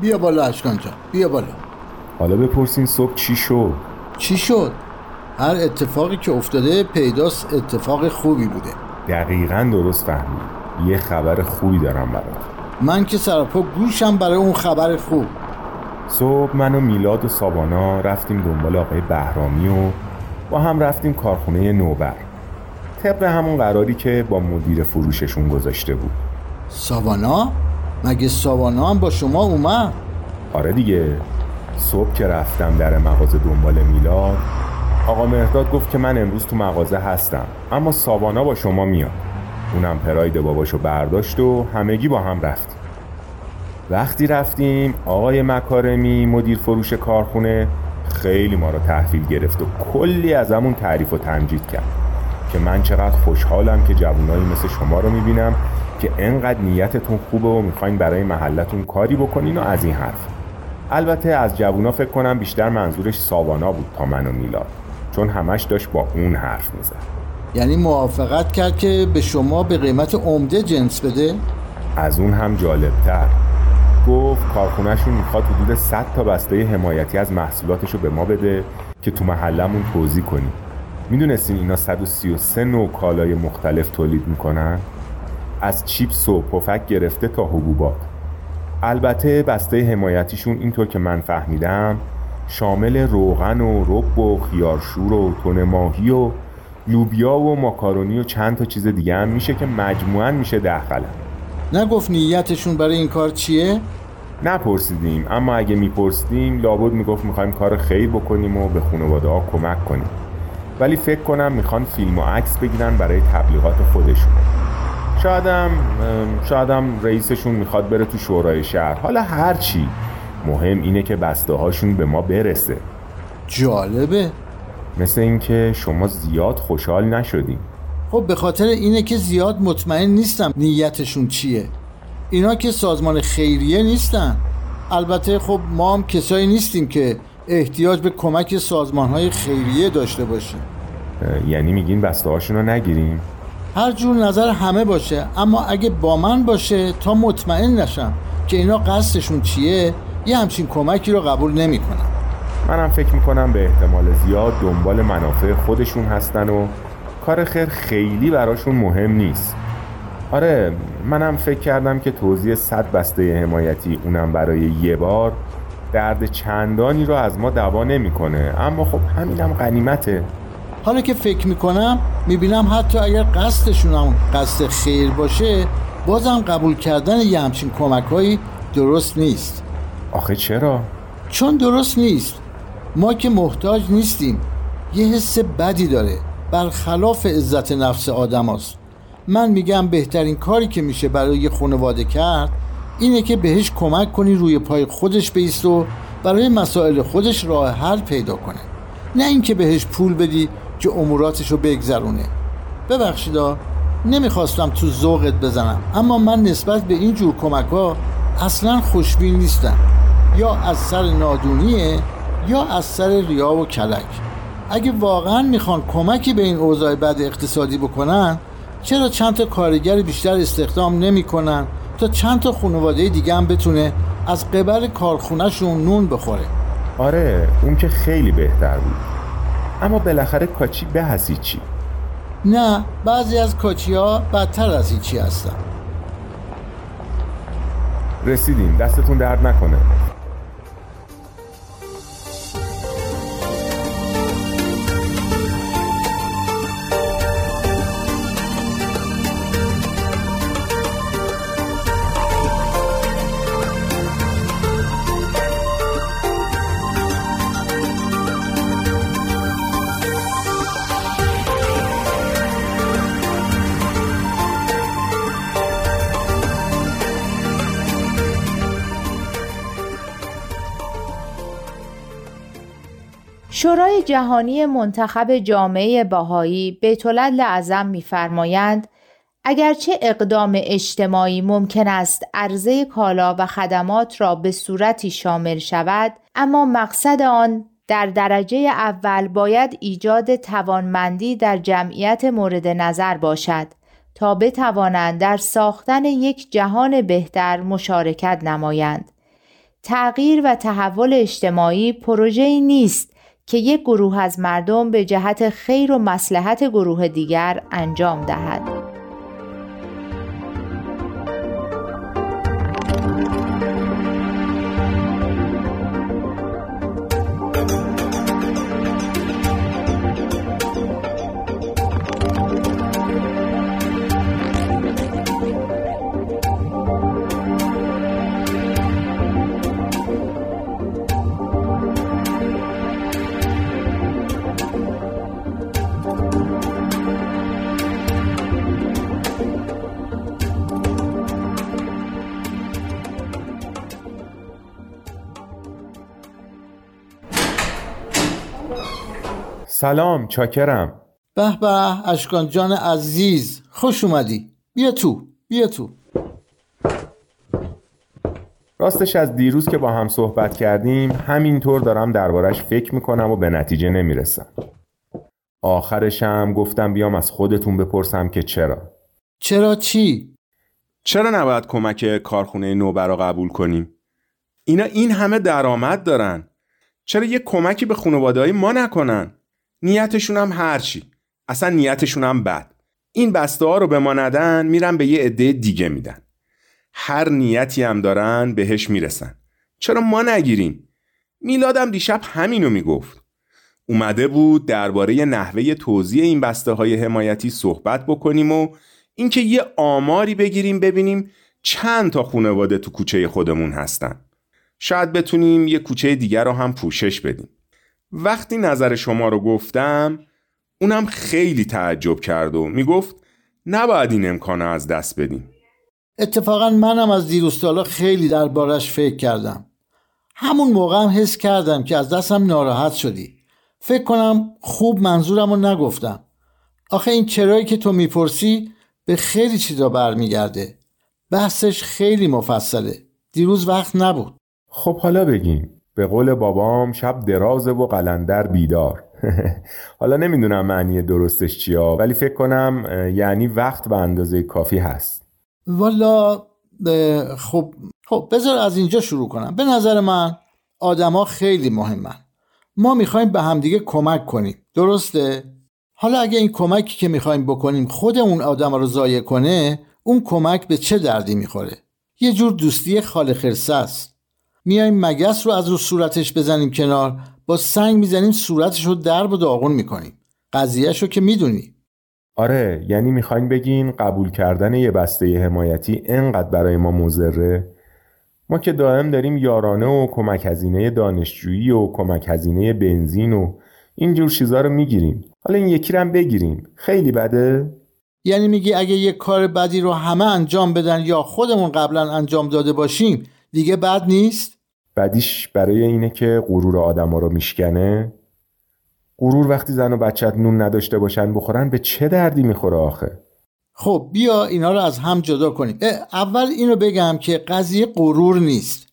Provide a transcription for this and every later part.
بیا بالا اشکان جان بیا بالا. حالا بپرسین صبح چی شد؟ چی شد؟ هر اتفاقی که افتاده پیداست اتفاق خوبی بوده. دقیقا درست فهمید یه خبر خوبی دارم برات. من که سرپا گوشم برای اون خبر خوب. صبح من و میلاد و سابانا رفتیم دنبال آقای بهرامی و با هم رفتیم کارخونه نوبر. طبق همون قراری که با مدیر فروششون گذاشته بود. ساوانا مگه ساوانا هم با شما اومد؟ آره دیگه. صبح که رفتم در مغازه دنبال میلاد آقا مهرداد گفت که من امروز تو مغازه هستم اما ساوانا با شما میاد. اونم پراید باباشو برداشت و همگی با هم رفتیم. وقتی رفتیم آقای مکارمی مدیر فروش کارخونه خیلی ما رو تحویل گرفت و کلی از همون تعریف و تمجید کرد که من چقدر خوشحالم که جوانایی مثل شما رو می‌بینم که انقدر نیتتون خوبه و می‌خواین برای محلتون کاری بکنین و از این حرف. البته از جوونا فکر کنم بیشتر منظورش ساوانا بود تا من و میلاد. چون همش داشت با اون حرف می‌زد. یعنی موافقت کرد که به شما به قیمت عمده جنس بده؟ از اون هم جالبتر. گفت کارخونهشون می‌خواد حدود 100 تا بسته حمایتی از محصولاتشو به ما بده که تو محلمون توضیح کنیم. می‌دونستین اینا 133 نوع کالای مختلف تولید می‌کنن؟ از چیپس و پفک گرفته تا حبوبات. البته بسته حمایتیشون اینطور که من فهمیدم شامل روغن و رب و خیارشور و تون ماهی و لوبیا و ماکارونی و چند تا چیز دیگه هم میشه که مجموعا میشه ده قلم. نگفت نیتشون برای این کار چیه؟ نپرسیدیم اما اگه میپرسیدیم لابد می‌گفت می‌خوایم کار خیر بکنیم و به خانواده ها کمک کنیم. ولی فکر کنم می‌خوان فیلم و عکس بگیرن برای تبلیغات خودشون. شایدم شایدم رئیسشون می‌خواد بره تو شورای شهر. حالا هرچی مهم اینه که بسته هاشون به ما برسه. جالبه. مثل اینکه شما زیاد خوشحال نشدیم خب به خاطر اینه که زیاد مطمئن نیستم نیتشون چیه. اینا که سازمان خیریه نیستن. البته خب ما هم کسایی نیستیم که احتیاج به کمک سازمان های خیریه داشته باشیم. یعنی میگین بسته هاشون رو نگیریم؟ هر جور نظر همه باشه اما اگه با من باشه تا مطمئن نشم که اینا قصدشون چیه یه همچین کمکی رو قبول نمی‌کنم. منم فکر می‌کنم به احتمال زیاد دنبال منافع خودشون هستن و کار خیر خیلی براشون مهم نیست آره منم فکر کردم که توضیح صد بسته حمایتی اونم برای یه بار درد چندانی رو از ما دوا نمی‌کنه اما خب همینم غنیمته حالا که فکر می‌کنم می‌بینم حتی اگر قصدشون هم قصد خیر باشه بازم قبول کردن یه همچین کمکهایی درست نیست. آخه چرا؟ چون درست نیست. ما که محتاج نیستیم. یه حس بدی داره. برخلاف عزت نفس آدم هست. من میگم بهترین کاری که میشه برای یه خانواده کرد اینه که بهش کمک کنی روی پای خودش بیست و برای مسائل خودش راه حل پیدا کنه. نه اینکه بهش پول بدی که اموراتشو بگذرونه. ببخشیدا نمی‌خواستم تو ذوقت بزنم اما من نسبت به این جور کمک ها اصلا خوشبین نیستم. یا از سر نادونیه یا از سر ریا و کلک. اگه واقعا می‌خوان کمکی به این اوضاع بد اقتصادی بکنن چرا چند تا کارگر بیشتر استخدام نمی‌کنن تا چند تا خانواده دیگه هم بتونه از قبل کارخونهشون نون بخوره؟ آره اون که خیلی بهتر بود. اما بالاخره کاچی به هستی چی نه بعضی از کاچی ها بدتر از هیچی هستن. رسیدیم. دستتون درد نکنه. شورای جهانی منتخب جامعه باهایی بیت لعظم می‌فرمایند اگرچه اقدام اجتماعی ممکن است عرضه کالا و خدمات را به صورتی شامل شود اما مقصد آن در درجه اول باید ایجاد توانمندی در جمعیت مورد نظر باشد تا بتوانند در ساختن یک جهان بهتر مشارکت نمایند. تغییر و تحول اجتماعی پروژه‌ای نیست که یک گروه از مردم به جهت خیر و مسلحت گروه دیگر انجام دهد. سلام چاکرم به به اشکان جان عزیز خوش اومدی بیا تو بیا تو راستش از دیروز که با هم صحبت کردیم همینطور دارم دربارش فکر می‌کنم و به نتیجه نمی‌رسم آخرشم گفتم بیام از خودتون بپرسم که چرا چرا چی؟ چرا نباید کمک کارخونه نوبر را قبول کنیم؟ اینا این همه درآمد دارن چرا یه کمکی به خانواده های ما نکنن؟ نیتشون هم هرچی. اصلا نیتشون هم بد. این بسته ها رو به ما ندن میرن به یه عده دیگه میدن. هر نیتی هم دارن بهش می‌رسن. چرا ما نگیریم؟ میلادم دیشب همینو می‌گفت. اومده بود درباره نحوه توزیع این بسته های حمایتی صحبت بکنیم و اینکه یه آماری بگیریم ببینیم چند تا خانواده تو کوچه خودمون هستن. شاید بتونیم یه کوچه دیگر رو هم پوشش بدیم. وقتی نظر شما رو گفتم اونم خیلی تعجب کرد و می‌گفت نباید این امکانه از دست بدیم. اتفاقا منم از دیروز خیلی دربارش فکر کردم. همون موقع هم حس کردم که از دستم ناراحت شدی. فکر کنم خوب منظورم رو نگفتم. آخه این چرایی که تو می‌پرسی به خیلی چیزا برمیگرده. بحثش خیلی مفصله. دیروز وقت نبود. خب حالا بگیم. به قول بابام شب درازه و قلندر بیدار. حالا نمی‌دونم معنی درستش چیا ولی فکر کنم یعنی وقت به اندازه کافی هست. والا خب خب بذار از اینجا شروع کنم. به نظر من آدما خیلی مهمن. ما می‌خوایم به همدیگه کمک کنیم. درسته؟ حالا اگه این کمکی که می‌خوایم بکنیم خود اون آدم رو ضایع کنه اون کمک به چه دردی می‌خوره؟ یه جور دوستی خال خرسه است. میایم مگس رو از رو صورتش بزنیم کنار. با سنگ می‌زنیم صورتش رو درب و داغون می‌کنیم. قضیهش رو که می‌دونی آره یعنی می‌خواین بگین قبول کردن یه بسته حمایتی انقدر برای ما مزره ما که دائم داریم یارانه و کمک هزینه دانشجویی و کمک هزینه بنزین و اینجور چیزا رو می‌گیریم. حالا این یکی رو هم بگیریم. خیلی بده؟ یعنی میگی اگه یه کار بدی رو همه انجام بدن یا خودمون قبلا انجام داده باشیم دیگه بد نیست؟ بدیش برای اینه که غرور آدما رو میشکنه. غرور وقتی زن و بچت نون نداشته باشن بخورن به چه دردی می‌خوره آخه؟ خب بیا اینا رو از هم جدا کنیم. اول اینو بگم که قضیه غرور نیست.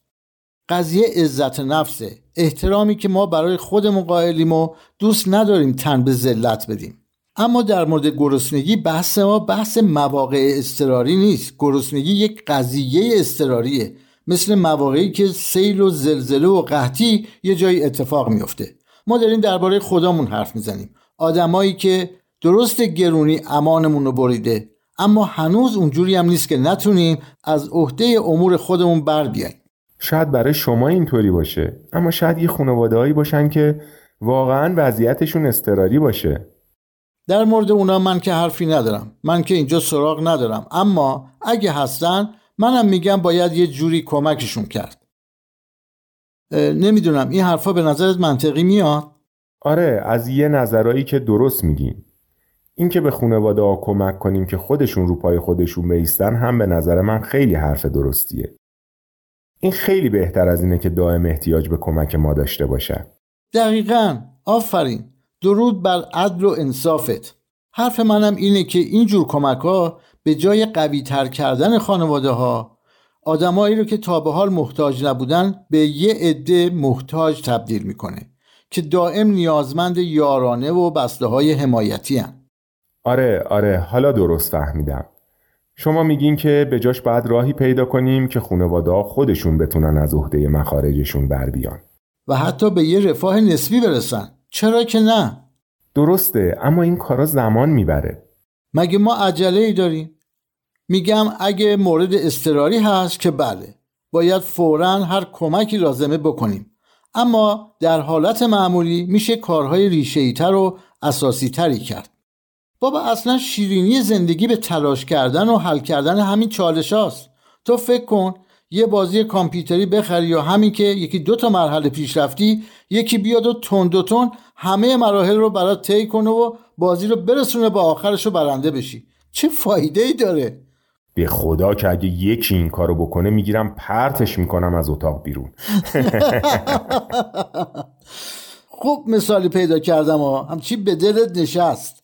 قضیه عزت نفسه. احترامی که ما برای خودمون قائلیم و دوست نداریم تن به ذلت بدیم. اما در مورد گرسنگی بحث ما بحث مواقع استراری نیست. گرسنگی یک قضیه استراریه مثل مواقعی که سیل و زلزله و قحطی یه جایی اتفاق میفته ما داریم درباره خدامون حرف می‌زنیم. آدمایی که درست گرونی امانمون رو بریده اما هنوز اونجوری هم نیست که نتونیم از عهده امور خودمون بر بیاییم. شاید برای شما اینطوری باشه اما شاید یه خانواده باشن که واقعا وضعیتشون استراری باشه. در مورد اونا من که حرفی ندارم. من که اینجا سراغ ندارم. اما اگه هستن منم میگم باید یه جوری کمکشون کرد. نمی‌دونم این حرفا به نظرت منطقی میاد؟ آره از یه نظرایی که درست میگین اینکه به خانواده ها کمک کنیم که خودشون رو پای خودشون بیستن هم به نظر من خیلی حرف درستیه. این خیلی بهتر از اینه که دائم احتیاج به کمک ما داشته باشن دقیقا. آفرین. درود بر عدل و انصافت. حرف منم اینه که اینجور کمک ها به جای قوی تر کردن خانواده ها آدمایی رو که تا به حال محتاج نبودن به یه عده محتاج تبدیل می‌کنه که دائم نیازمند یارانه و بسته های حمایتی هن. آره آره حالا درست فهمیدم. شما میگین که به جاش بعد راهی پیدا کنیم که خانواده خودشون بتونن از عهده مخارجشون بر بیان. و حتی به یه رفاه نسبی برسن. چرا که نه؟ درسته اما این کارا زمان می‌بره. مگه ما عجله ای داریم؟ میگم اگه مورد استراری هست که بله باید فورا هر کمکی لازمه بکنیم. اما در حالت معمولی میشه کارهای ریشه تر و اساسی تری کرد. بابا اصلا شیرینی زندگی به تلاش کردن و حل کردن همین چالش هاست. تو فکر کن یه بازی کامپیوتری بخری یا همین که یکی دو تا مرحله پیش رفتی یکی بیاد و تون دو تون همه مراحل رو برات طی کنه و بازی رو برسونه به آخرش رو برنده بشی. چه فایده ای داره؟ به خدا که اگه یکی این کارو بکنه می‌گیرم پرتش می‌کنم از اتاق بیرون. خوب مثالی پیدا کردم ها همچی به دلت نشست.